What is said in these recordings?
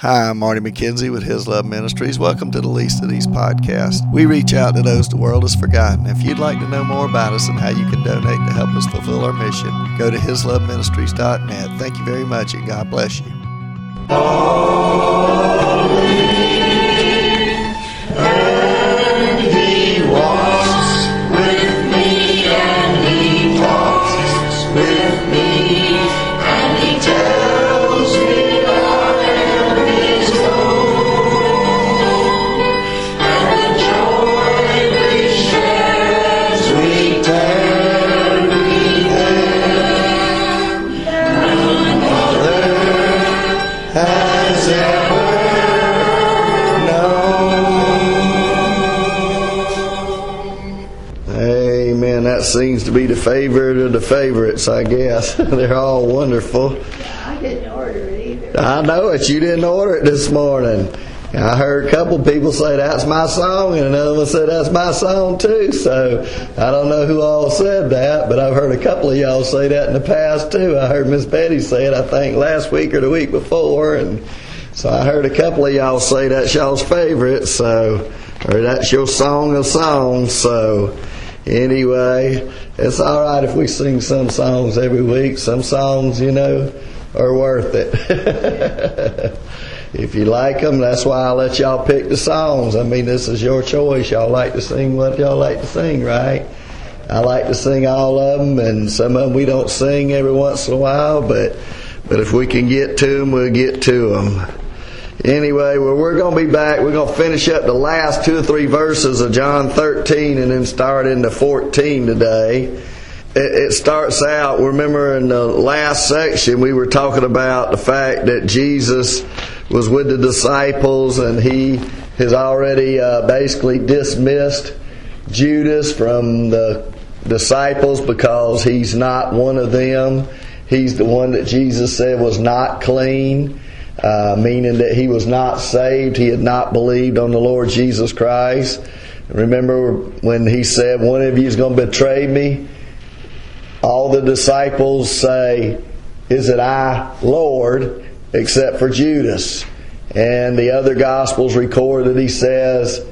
Hi, I'm Marty McKenzie with His Love Ministries. Welcome to the Least of These podcast. We reach out to those the world has forgotten. If you'd like to know more about us and how you can donate to help us fulfill our mission, go to hisloveministries.net. Thank you very much and God bless you. To be the favorite of the favorites, I guess. They're all wonderful. Yeah, I didn't order it either. I know it. You didn't order it this morning. I heard a couple people say that's my song, and another one said that's my song too. So I don't know who all said that, but I've heard a couple of y'all say that in the past too. I heard Miss Betty say it, I think, last week or the week before, and so I heard a couple of y'all say that's y'all's favorite. So or that's your song of songs. So anyway, it's all right if we sing some songs every week. Some songs, you know, are worth it. if you like them, that's why I let y'all pick the songs. I mean, this is your choice. Y'all like to sing what y'all like to sing, right? I like to sing all of them, and some of them we don't sing every once in a while, but but if we can get to them, we'll get to them. Anyway, well, we're going to be back. We're going to finish up the last two or three verses of John 13 and then start into 14 today. It, starts out, remember in the last section, we were talking about the fact that Jesus was with the disciples and he has already uh, basically dismissed Judas from the disciples because he's not one of them. He's the one that Jesus said was not clean uh, meaning that he was not saved. He had not believed on the Lord Jesus Christ. Remember when he said, One of you is going to betray me? All the disciples say, Is it I, Lord? except for Judas. And the other Gospels record that he says,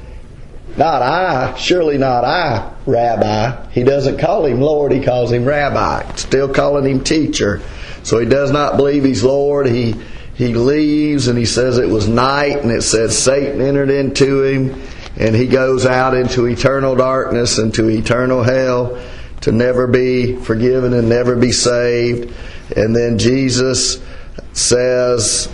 Not I, surely not I, Rabbi. He doesn't call him Lord, he calls him Rabbi, still calling him teacher. So he does not believe he's Lord. He he leaves and he says it was night and it says Satan entered into him and he goes out into eternal darkness into eternal hell to never be forgiven and never be saved. And then Jesus says,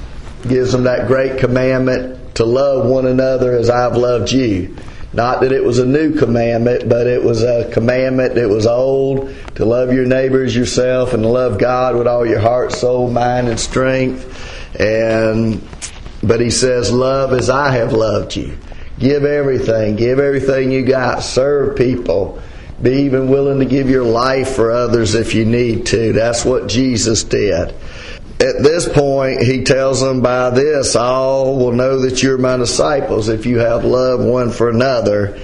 gives them that great commandment to love one another as I've loved you. Not that it was a new commandment, but it was a commandment that was old to love your neighbors yourself and to love God with all your heart, soul, mind, and strength. And but he says, "Love as I have loved you. Give everything. Give everything you got. Serve people. Be even willing to give your life for others if you need to. That's what Jesus did." At this point, he tells them, By this all will know that you're my disciples if you have love one for another.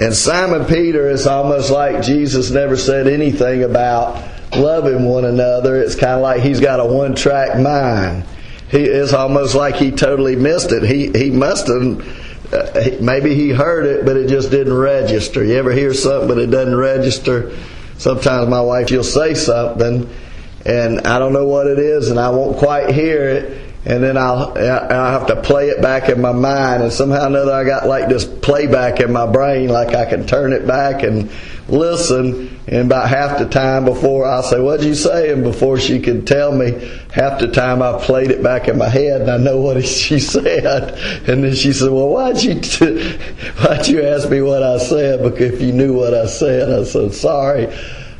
And Simon Peter, is almost like Jesus never said anything about loving one another. It's kind of like he's got a one track mind. He is almost like he totally missed it. He, he must have, uh, maybe he heard it, but it just didn't register. You ever hear something, but it doesn't register? Sometimes my wife, she'll say something and I don't know what it is, and I won't quite hear it, and then I'll I'll have to play it back in my mind, and somehow or another I got like this playback in my brain, like I can turn it back and listen, and about half the time before I'll say, "What'd you say?" and before she could tell me, half the time I played it back in my head, and I know what she said, and then she said, "Well, why'd you t- why'd you ask me what I said? Because if you knew what I said, I said sorry."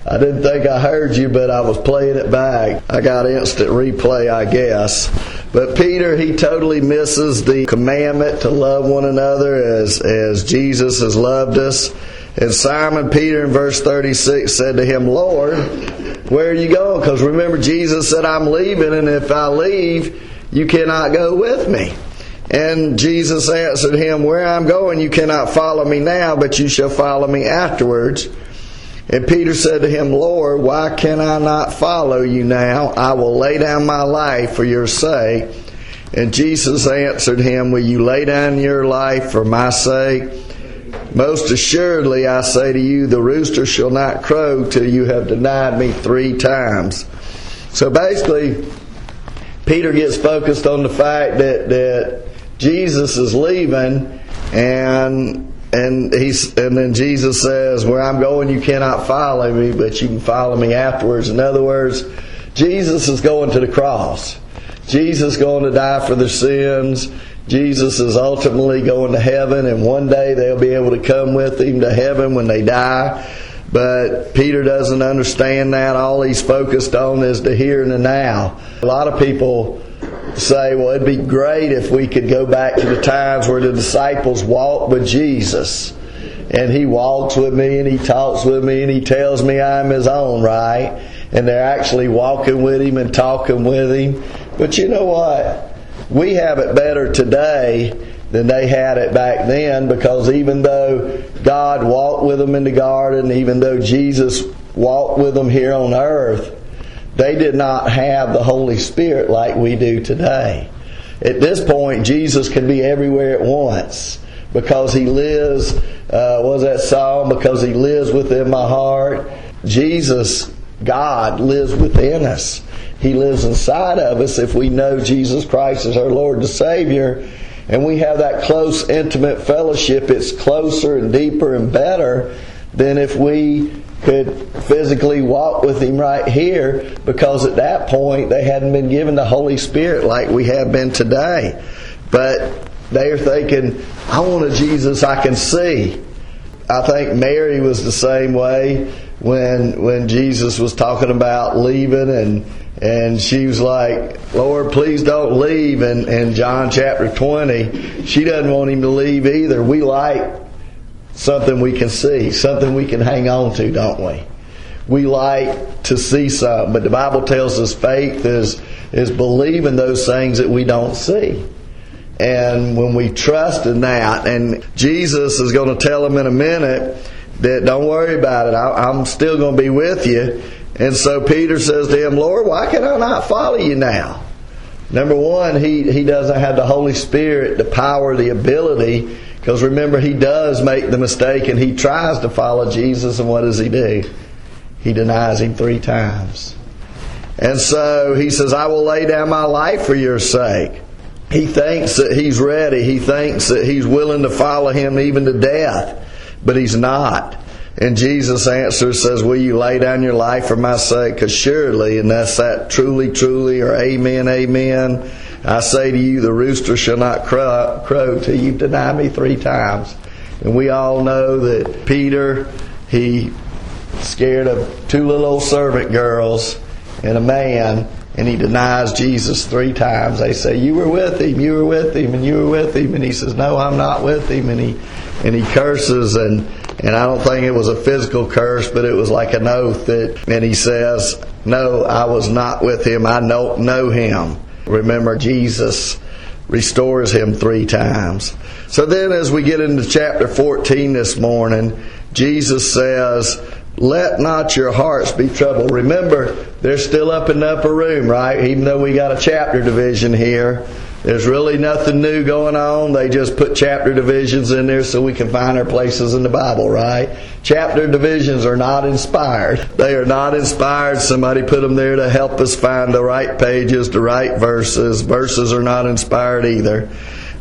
I didn't think I heard you, but I was playing it back. I got instant replay, I guess. But Peter, he totally misses the commandment to love one another as, as Jesus has loved us. And Simon Peter in verse 36 said to him, Lord, where are you going? Because remember, Jesus said, I'm leaving, and if I leave, you cannot go with me. And Jesus answered him, Where I'm going, you cannot follow me now, but you shall follow me afterwards. And Peter said to him, Lord, why can I not follow you now? I will lay down my life for your sake. And Jesus answered him, Will you lay down your life for my sake? Most assuredly, I say to you, the rooster shall not crow till you have denied me three times. So basically, Peter gets focused on the fact that, that Jesus is leaving and and he's and then Jesus says, Where I'm going you cannot follow me, but you can follow me afterwards. In other words, Jesus is going to the cross. Jesus is going to die for their sins. Jesus is ultimately going to heaven, and one day they'll be able to come with him to heaven when they die. But Peter doesn't understand that. All he's focused on is the here and the now. A lot of people say, well, it'd be great if we could go back to the times where the disciples walked with Jesus. And he walks with me and he talks with me and he tells me I'm his own, right? And they're actually walking with him and talking with him. But you know what? We have it better today than they had it back then because even though God walked with them in the garden, even though Jesus walked with them here on earth, they did not have the Holy Spirit like we do today. At this point, Jesus can be everywhere at once because He lives, uh, was that song? Because He lives within my heart. Jesus, God, lives within us. He lives inside of us if we know Jesus Christ as our Lord and Savior. And we have that close, intimate fellowship. It's closer and deeper and better than if we could physically walk with him right here because at that point they hadn't been given the Holy Spirit like we have been today. But they are thinking, I want a Jesus I can see. I think Mary was the same way when when Jesus was talking about leaving and and she was like, Lord, please don't leave. And in John chapter 20, she doesn't want him to leave either. We like something we can see, something we can hang on to, don't we? We like to see something, but the Bible tells us faith is is believing those things that we don't see. And when we trust in that, and Jesus is going to tell them in a minute that don't worry about it, I, I'm still going to be with you. And so Peter says to him, Lord, why can I not follow you now? Number one, he, he doesn't have the Holy Spirit, the power, the ability because remember, he does make the mistake and he tries to follow Jesus, and what does he do? He denies him three times. And so he says, I will lay down my life for your sake. He thinks that he's ready. He thinks that he's willing to follow him even to death, but he's not. And Jesus answers, says, Will you lay down your life for my sake? Because surely, and that's that truly, truly, or amen, amen I say to you, the rooster shall not crow, crow till you deny me three times. And we all know that Peter, he scared of two little old servant girls and a man, and he denies Jesus three times. They say, "You were with him, you were with him, and you were with him," and he says, "No, I'm not with him." And he and he curses, and and I don't think it was a physical curse, but it was like an oath that. And he says, "No, I was not with him. I don't know him." Remember, Jesus restores him three times. So then, as we get into chapter 14 this morning, Jesus says, Let not your hearts be troubled. Remember, they're still up in the upper room, right? Even though we got a chapter division here. There's really nothing new going on. They just put chapter divisions in there so we can find our places in the Bible, right? Chapter divisions are not inspired. They are not inspired. Somebody put them there to help us find the right pages, the right verses. Verses are not inspired either.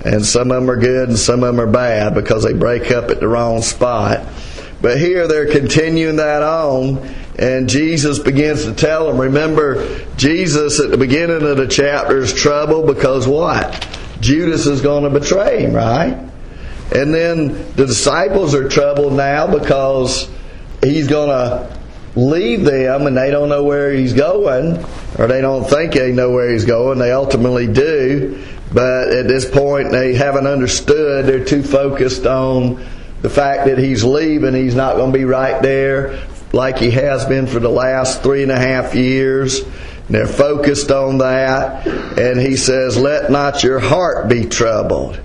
And some of them are good and some of them are bad because they break up at the wrong spot. But here they're continuing that on and Jesus begins to tell them, remember, Jesus at the beginning of the chapter is troubled because what? Judas is going to betray him, right? And then the disciples are troubled now because he's going to leave them and they don't know where he's going, or they don't think they know where he's going. They ultimately do, but at this point they haven't understood. They're too focused on the fact that he's leaving, he's not going to be right there like he has been for the last three and a half years. They're focused on that. And he says, Let not your heart be troubled.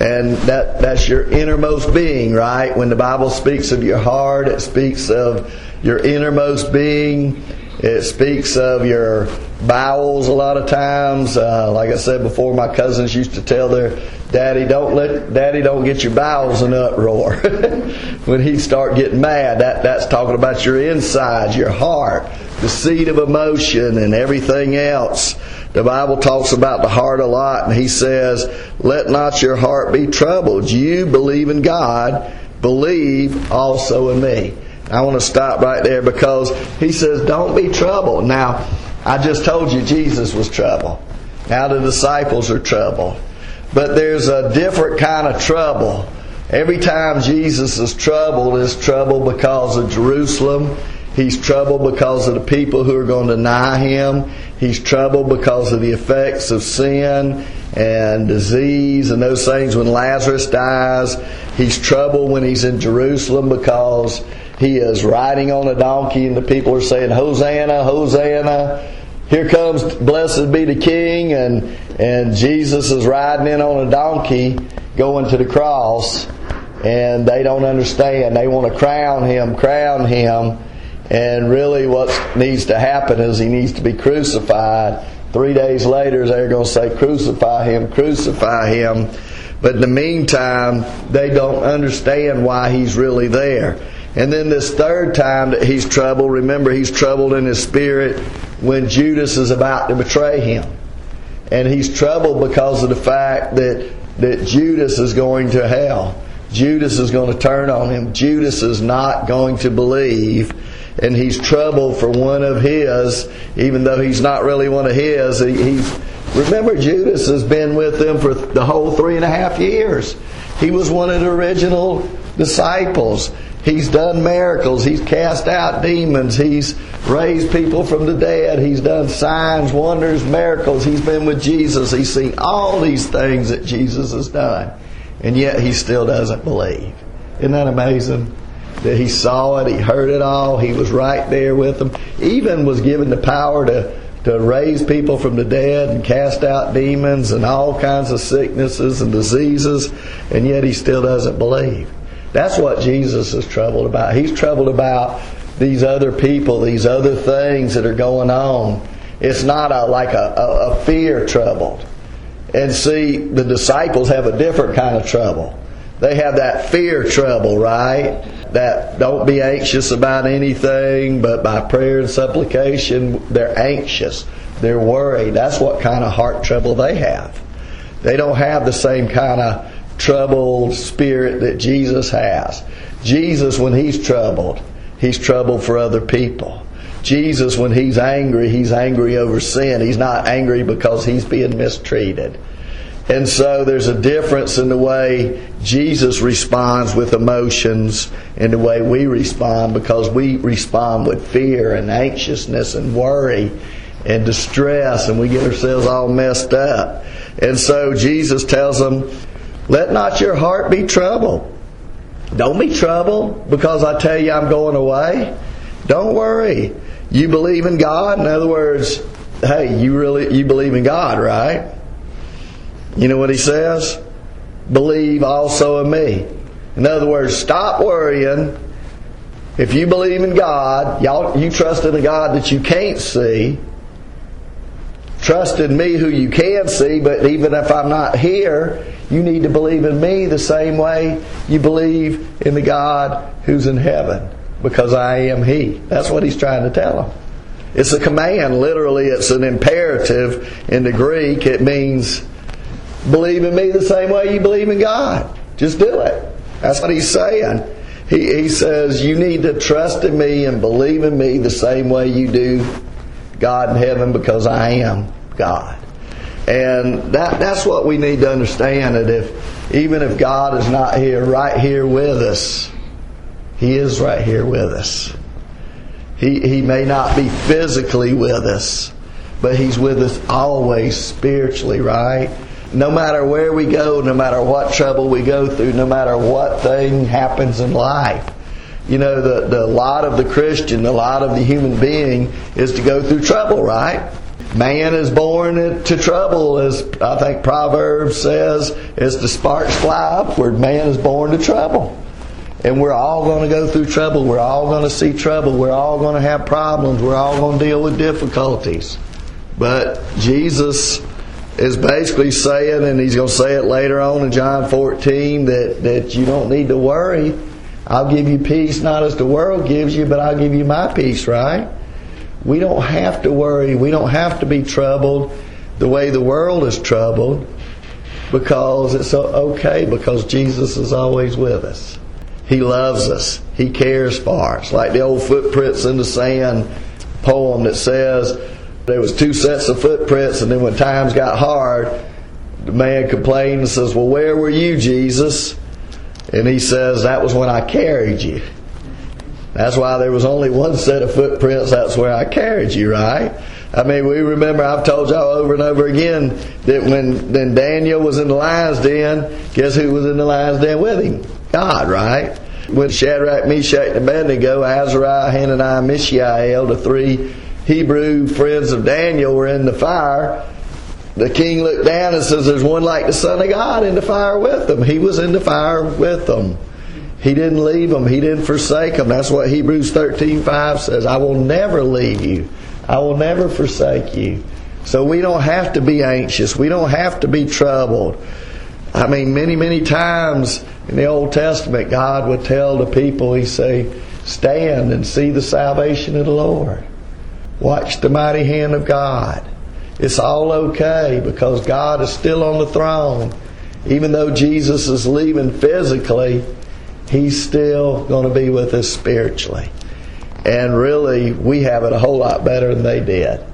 And that, that's your innermost being, right? When the Bible speaks of your heart, it speaks of your innermost being. It speaks of your bowels a lot of times. Uh, like I said before, my cousins used to tell their daddy, "Don't let daddy don't get your bowels in uproar." when he start getting mad, that that's talking about your insides, your heart, the seat of emotion, and everything else. The Bible talks about the heart a lot, and he says, "Let not your heart be troubled. You believe in God, believe also in me." I want to stop right there because he says, "Don't be troubled." Now I just told you Jesus was trouble. Now the disciples are trouble. But there's a different kind of trouble. Every time Jesus is troubled, is trouble because of Jerusalem. He's troubled because of the people who are going to deny him. He's troubled because of the effects of sin and disease and those things when Lazarus dies. He's troubled when he's in Jerusalem because he is riding on a donkey and the people are saying, Hosanna, Hosanna here comes blessed be the king and and Jesus is riding in on a donkey going to the cross and they don't understand. They want to crown him crown him. And really what needs to happen is he needs to be crucified. Three days later they're going to say crucify him crucify him. But in the meantime they don't understand why he's really there. And then this third time that he's troubled remember he's troubled in his spirit when Judas is about to betray him. And he's troubled because of the fact that, that Judas is going to hell. Judas is going to turn on him. Judas is not going to believe. And he's troubled for one of his, even though he's not really one of his. He, he's, remember, Judas has been with them for the whole three and a half years. He was one of the original disciples. He's done miracles. He's cast out demons. He's raised people from the dead. He's done signs, wonders, miracles. He's been with Jesus. He's seen all these things that Jesus has done. And yet he still doesn't believe. Isn't that amazing? That he saw it, he heard it all, he was right there with them. Even was given the power to, to raise people from the dead and cast out demons and all kinds of sicknesses and diseases, and yet he still doesn't believe. That's what Jesus is troubled about. He's troubled about these other people, these other things that are going on. It's not a, like a, a, a fear troubled. And see, the disciples have a different kind of trouble. They have that fear trouble, right? That don't be anxious about anything, but by prayer and supplication, they're anxious. They're worried. That's what kind of heart trouble they have. They don't have the same kind of troubled spirit that Jesus has. Jesus, when he's troubled, he's troubled for other people. Jesus, when he's angry, he's angry over sin. He's not angry because he's being mistreated. And so there's a difference in the way Jesus responds with emotions and the way we respond because we respond with fear and anxiousness and worry and distress and we get ourselves all messed up. And so Jesus tells them, let not your heart be troubled. Don't be troubled because I tell you I'm going away. Don't worry. You believe in God. In other words, hey, you really you believe in God, right? You know what he says? Believe also in me. In other words, stop worrying. If you believe in God, y'all you trust in a God that you can't see. Trust in me who you can see, but even if I'm not here, you need to believe in me the same way you believe in the God who's in heaven, because I am He. That's what He's trying to tell them. It's a command, literally, it's an imperative in the Greek. It means believe in me the same way you believe in God. Just do it. That's what He's saying. He, he says, You need to trust in me and believe in me the same way you do God in heaven because I am God. And that, that's what we need to understand that if, even if God is not here, right here with us, He is right here with us. He, he may not be physically with us, but He's with us always spiritually, right? No matter where we go, no matter what trouble we go through, no matter what thing happens in life. You know, the, the lot of the Christian, the lot of the human being is to go through trouble, right? Man is born to trouble, as I think Proverbs says, as the sparks fly upward. Man is born to trouble. And we're all going to go through trouble. We're all going to see trouble. We're all going to have problems. We're all going to deal with difficulties. But Jesus is basically saying, and he's going to say it later on in John 14, that, that you don't need to worry. I'll give you peace not as the world gives you, but I'll give you my peace, right? We don't have to worry. We don't have to be troubled the way the world is troubled because it's okay because Jesus is always with us. He loves us. He cares for us. Like the old footprints in the sand poem that says there was two sets of footprints and then when times got hard, the man complained and says, Well, where were you, Jesus? And he says, That was when I carried you. That's why there was only one set of footprints. That's where I carried you, right? I mean, we remember, I've told y'all over and over again that when then Daniel was in the lion's den, guess who was in the lion's den with him? God, right? When Shadrach, Meshach, and Abednego, Azariah, Hananiah, Mishael, the three Hebrew friends of Daniel were in the fire, the king looked down and says, There's one like the Son of God in the fire with them. He was in the fire with them. He didn't leave them. He didn't forsake them. That's what Hebrews 13.5 says. I will never leave you. I will never forsake you. So we don't have to be anxious. We don't have to be troubled. I mean, many, many times in the Old Testament, God would tell the people, He say, stand and see the salvation of the Lord. Watch the mighty hand of God. It's all okay because God is still on the throne. Even though Jesus is leaving physically, He's still going to be with us spiritually. And really, we have it a whole lot better than they did.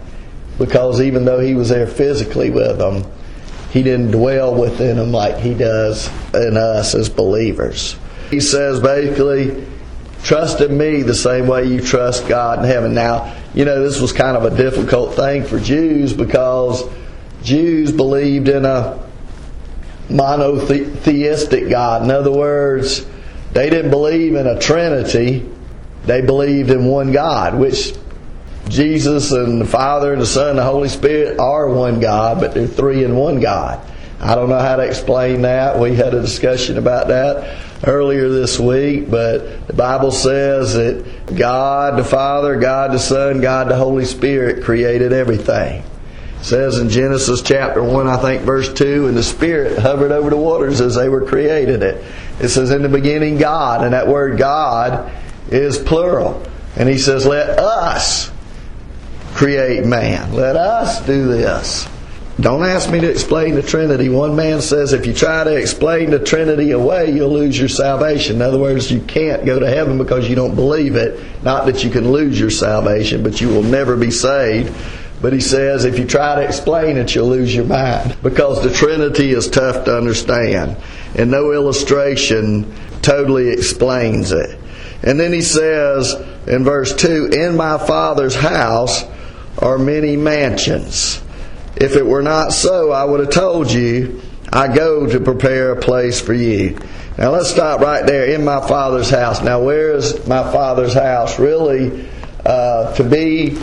Because even though He was there physically with them, He didn't dwell within them like He does in us as believers. He says basically, trust in me the same way you trust God in heaven. Now, you know, this was kind of a difficult thing for Jews because Jews believed in a monotheistic God. In other words, they didn't believe in a trinity. They believed in one God, which Jesus and the Father and the Son and the Holy Spirit are one God, but they're three in one God. I don't know how to explain that. We had a discussion about that earlier this week, but the Bible says that God the Father, God the Son, God the Holy Spirit created everything. It says in Genesis chapter 1, I think verse 2, and the Spirit hovered over the waters as they were created it. It says in the beginning God, and that word God is plural. And he says, let us create man. Let us do this. Don't ask me to explain the Trinity. One man says if you try to explain the Trinity away, you'll lose your salvation. In other words, you can't go to heaven because you don't believe it. Not that you can lose your salvation, but you will never be saved. But he says if you try to explain it, you'll lose your mind because the Trinity is tough to understand. And no illustration totally explains it. And then he says in verse 2 In my Father's house are many mansions. If it were not so, I would have told you, I go to prepare a place for you. Now let's stop right there in my Father's house. Now, where is my Father's house? Really, uh, to be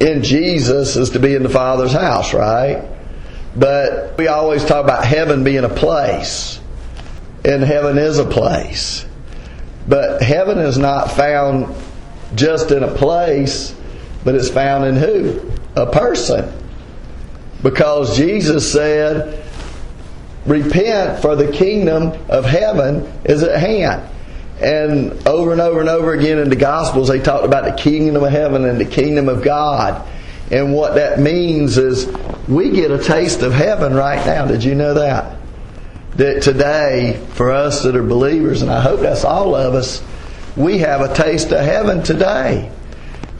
in Jesus is to be in the Father's house, right? But we always talk about heaven being a place, and heaven is a place. But heaven is not found just in a place, but it's found in who? A person because Jesus said, Repent, for the kingdom of heaven is at hand. And over and over and over again in the Gospels, they talked about the kingdom of heaven and the kingdom of God. And what that means is we get a taste of heaven right now. Did you know that? That today, for us that are believers, and I hope that's all of us, we have a taste of heaven today.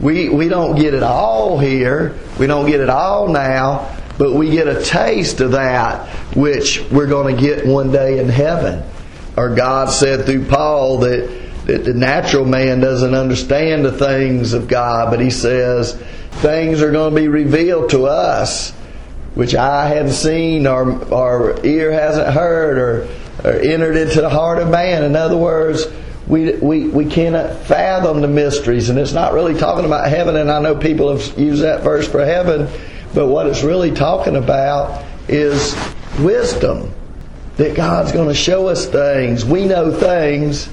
We, we don't get it all here. We don't get it all now but we get a taste of that which we're going to get one day in heaven. Or God said through Paul that, that the natural man doesn't understand the things of God, but he says things are going to be revealed to us which eye hadn't seen or, or ear hasn't heard or, or entered into the heart of man. In other words, we, we, we cannot fathom the mysteries. And it's not really talking about heaven, and I know people have used that verse for heaven but what it's really talking about is wisdom. That God's going to show us things. We know things.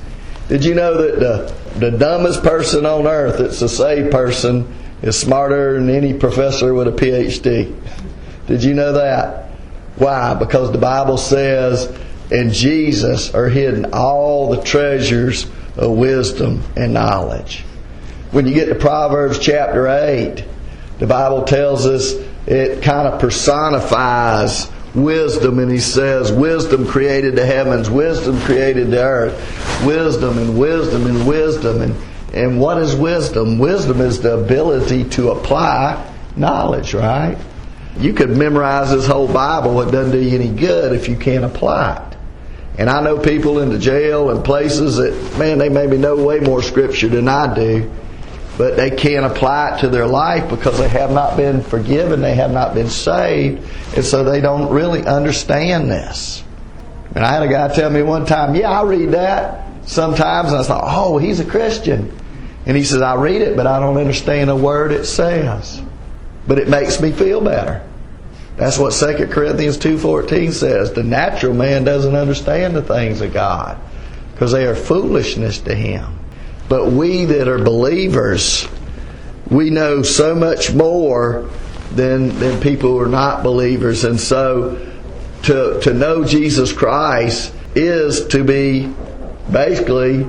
Did you know that the, the dumbest person on earth that's a saved person is smarter than any professor with a PhD. Did you know that? Why? Because the Bible says in Jesus are hidden all the treasures of wisdom and knowledge. When you get to Proverbs chapter 8, the Bible tells us it kind of personifies wisdom and he says wisdom created the heavens wisdom created the earth wisdom and wisdom and wisdom. And and what is wisdom? Wisdom is the ability to apply knowledge right? You could memorize this whole bible it doesn't do you any good if you can't apply it. And i know people in the jail and places that man they maybe know way more scripture than i do but they can't apply it to their life because they have not been forgiven, they have not been saved, and so they don't really understand this. And I had a guy tell me one time, yeah, I read that sometimes, and I thought, oh, he's a Christian. And he says, I read it, but I don't understand a word it says. But it makes me feel better. That's what 2 Corinthians 2.14 says. The natural man doesn't understand the things of God because they are foolishness to him. But we that are believers, we know so much more than, than people who are not believers. And so to, to know Jesus Christ is to be basically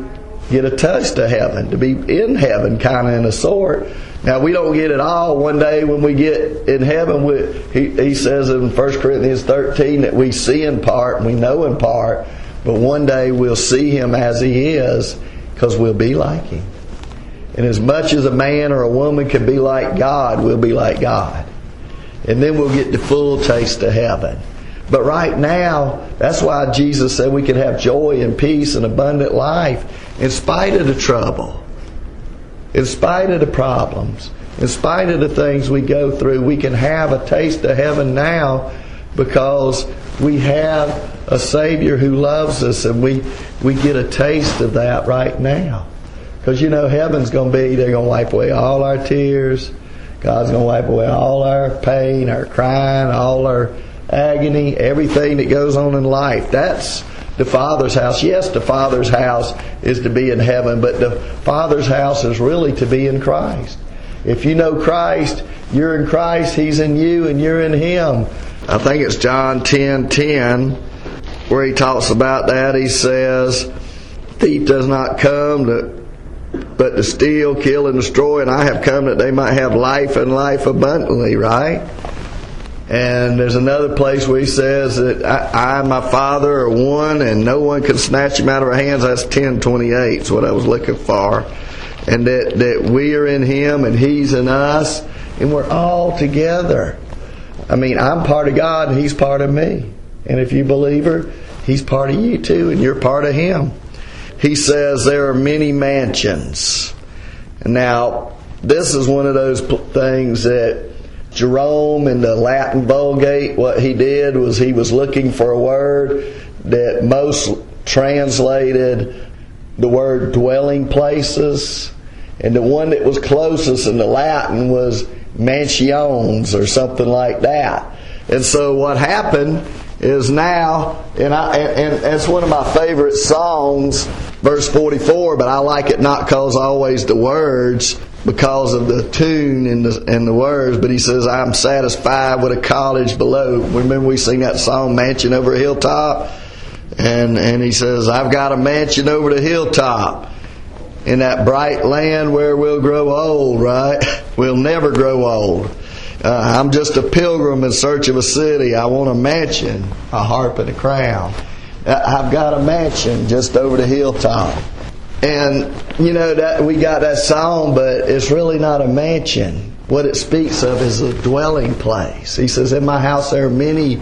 get a touch to heaven, to be in heaven, kind of in a sort. Now we don't get it all. One day when we get in heaven, we, he, he says in 1 Corinthians 13 that we see in part and we know in part, but one day we'll see him as he is because we'll be like Him. And as much as a man or a woman can be like God, we'll be like God. And then we'll get the full taste of heaven. But right now, that's why Jesus said we can have joy and peace and abundant life in spite of the trouble, in spite of the problems, in spite of the things we go through. We can have a taste of heaven now because we have a Savior who loves us, and we, we get a taste of that right now. Because you know, heaven's going to be, they're going to wipe away all our tears. God's going to wipe away all our pain, our crying, all our agony, everything that goes on in life. That's the Father's house. Yes, the Father's house is to be in heaven, but the Father's house is really to be in Christ. If you know Christ, you're in Christ, He's in you, and you're in Him. I think it's John 10 10, where he talks about that. He says, Thief does not come to, but to steal, kill, and destroy, and I have come that they might have life and life abundantly, right? And there's another place where he says that I, I and my Father are one, and no one can snatch him out of our hands. That's 1028, is what I was looking for. And that, that we are in him, and he's in us, and we're all together. I mean, I'm part of God and He's part of me. And if you believe her, He's part of you too, and you're part of Him. He says there are many mansions. Now, this is one of those things that Jerome in the Latin Vulgate, what he did was he was looking for a word that most translated the word dwelling places. And the one that was closest in the Latin was mansions or something like that. And so what happened is now, and, I, and, and it's one of my favorite songs, verse 44, but I like it not because always the words, because of the tune and the, and the words, but he says, I'm satisfied with a cottage below. Remember we sing that song, Mansion Over a Hilltop? And, and he says, I've got a mansion over the hilltop in that bright land where we'll grow old, right? We'll never grow old. Uh, I'm just a pilgrim in search of a city. I want a mansion, a harp and a crown. Uh, I've got a mansion just over the hilltop. And you know that we got that song, but it's really not a mansion. What it speaks of is a dwelling place. He says, "In my house there are many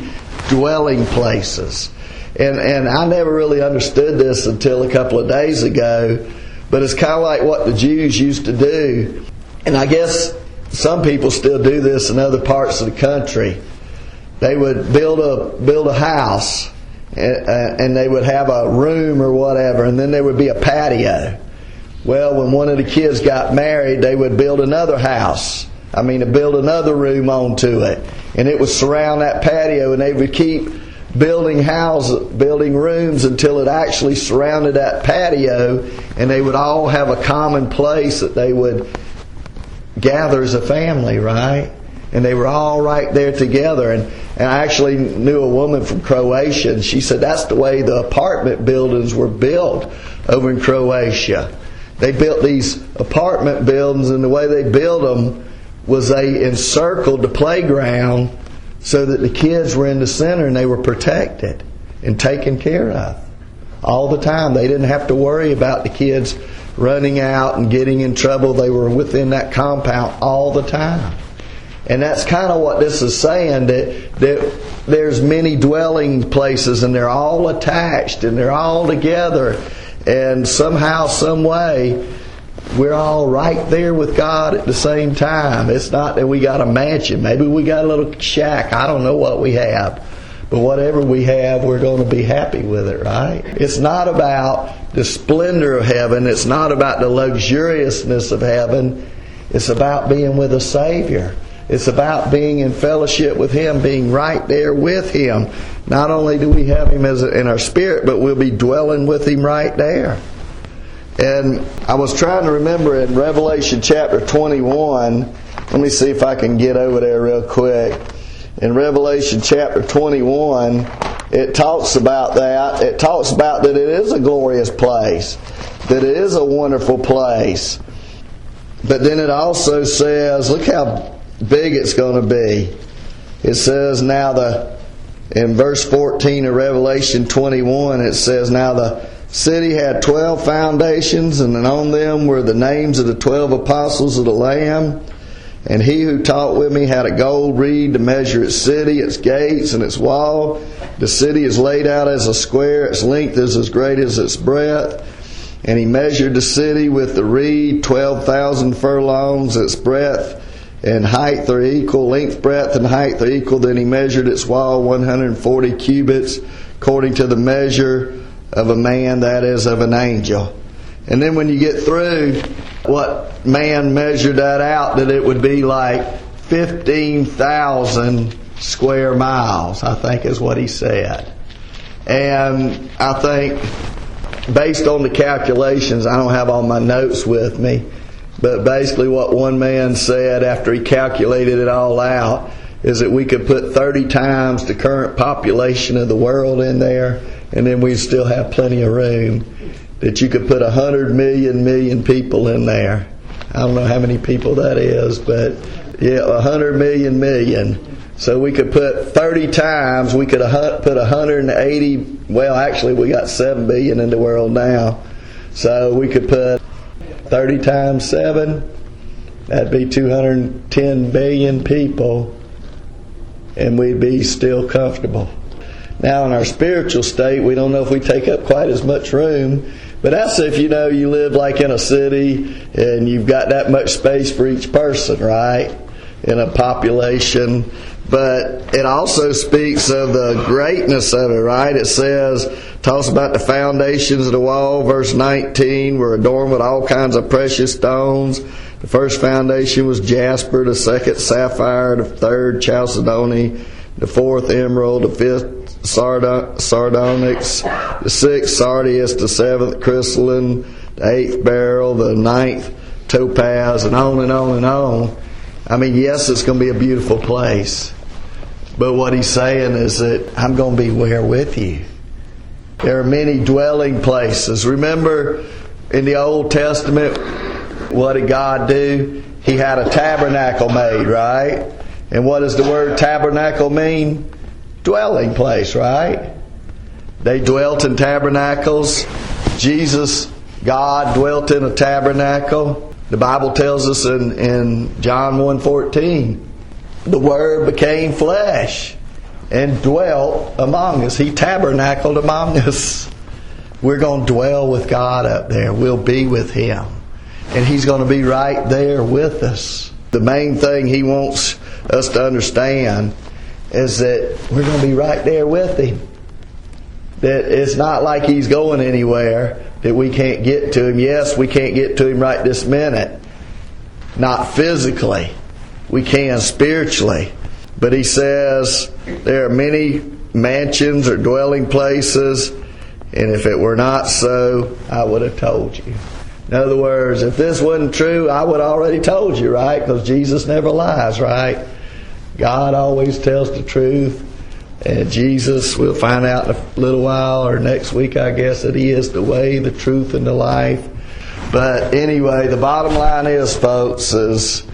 dwelling places." And and I never really understood this until a couple of days ago but it's kind of like what the Jews used to do. And I guess some people still do this in other parts of the country. They would build a build a house and, they would have a room or whatever and then there would be a patio. Well, when one of the kids got married, they would build another house. I mean, to build another room onto it. And it would surround that patio and they would keep building houses, building rooms until it actually surrounded that patio, and they would all have a common place that they would gather as a family, right? And they were all right there together. And, and I actually knew a woman from Croatia, and she said that's the way the apartment buildings were built over in Croatia. They built these apartment buildings, and the way they built them was they encircled the playground so that the kids were in the center and they were protected and taken care of all the time. They didn't have to worry about the kids running out and getting in trouble. They were within that compound all the time. And that's kind of what this is saying that, that there's many dwelling places and they're all attached and they're all together. And somehow, some way, we're all right there with God at the same time. It's not that we got a mansion. Maybe we got a little shack. I don't know what we have. But whatever we have, we're going to be happy with it, right? It's not about the splendor of heaven. It's not about the luxuriousness of heaven. It's about being with a Savior. It's about being in fellowship with Him, being right there with Him. Not only do we have Him as in our spirit, but we'll be dwelling with Him right there. And I was trying to remember in Revelation chapter 21, let me see if I can get over there real quick. In Revelation chapter 21, it talks about that. It talks about that it is a glorious place, that it is a wonderful place. But then it also says, look how big it's going to be. It says now the in verse 14 of Revelation 21 it says now the city had 12 foundations and on them were the names of the 12 apostles of the lamb and he who taught with me had a gold reed to measure its city, its gates, and its wall. The city is laid out as a square, its length is as great as its breadth. And he measured the city with the reed, 12,000 furlongs, its breadth and height are equal, length, breadth, and height are equal. Then he measured its wall 140 cubits, according to the measure of a man, that is, of an angel. And then when you get through, what man measured that out, that it would be like 15,000 square miles, I think is what he said. And I think, based on the calculations, I don't have all my notes with me, but basically, what one man said after he calculated it all out is that we could put 30 times the current population of the world in there, and then we'd still have plenty of room. That you could put a 100 million million people in there. I don't know how many people that is, but yeah, a 100 million million. So we could put 30 times, we could put 180, well, actually, we got 7 billion in the world now. So we could put 30 times 7, that'd be 210 billion people, and we'd be still comfortable. Now, in our spiritual state, we don't know if we take up quite as much room, but that's if you know you live like in a city and you've got that much space for each person, right? In a population. But it also speaks of the greatness of it, right? It says, talks about the foundations of the wall, verse 19, were adorned with all kinds of precious stones. The first foundation was jasper, the second sapphire, the third chalcedony, the fourth emerald, the fifth sardonyx, the sixth sardius, the seventh crystalline, the eighth beryl, the ninth topaz, and on and on and on. I mean, yes, it's going to be a beautiful place. But what he's saying is that I'm going to be where with you. There are many dwelling places. Remember in the Old Testament, what did God do? He had a tabernacle made, right? And what does the word tabernacle mean? Dwelling place, right? They dwelt in tabernacles. Jesus, God, dwelt in a tabernacle. The Bible tells us in, in John 1.14, the Word became flesh and dwelt among us. He tabernacled among us. We're going to dwell with God up there. We'll be with Him. And He's going to be right there with us. The main thing He wants us to understand is that we're going to be right there with Him. That it's not like He's going anywhere, that we can't get to Him. Yes, we can't get to Him right this minute. Not physically. We can spiritually. But he says there are many mansions or dwelling places, and if it were not so, I would have told you. In other words, if this wasn't true, I would have already told you, right? Because Jesus never lies, right? God always tells the truth. And Jesus, we'll find out in a little while or next week, I guess, that He is the way, the truth, and the life. But anyway, the bottom line is, folks, is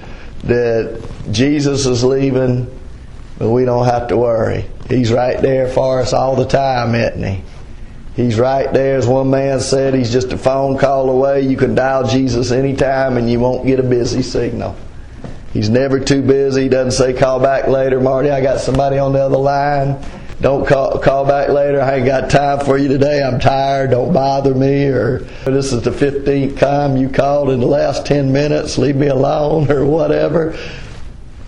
that Jesus is leaving, but we don't have to worry. He's right there for us all the time, isn't He? He's right there. As one man said, He's just a phone call away. You can dial Jesus anytime and you won't get a busy signal. He's never too busy. He doesn't say, call back later, Marty. I got somebody on the other line. Don't call, call back later. I ain't got time for you today. I'm tired. Don't bother me. Or this is the 15th time you called in the last 10 minutes. Leave me alone or whatever.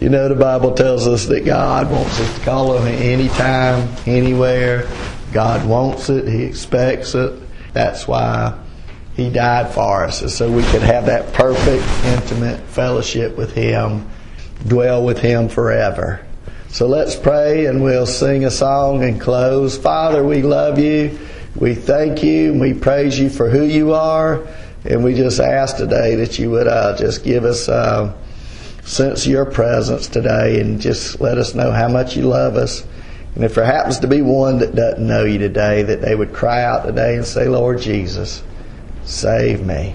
You know, the Bible tells us that God wants us to call Him anytime, anywhere. God wants it. He expects it. That's why he died for us, so we could have that perfect, intimate fellowship with Him, dwell with Him forever. So let's pray and we'll sing a song and close. Father, we love you. We thank you and we praise you for who you are. And we just ask today that you would uh, just give us uh, sense your presence today and just let us know how much you love us. And if there happens to be one that doesn't know you today, that they would cry out today and say, Lord Jesus, Save me.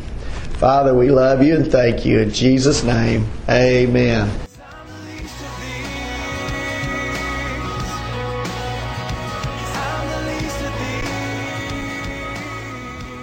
Father, we love you and thank you. In Jesus' name, amen.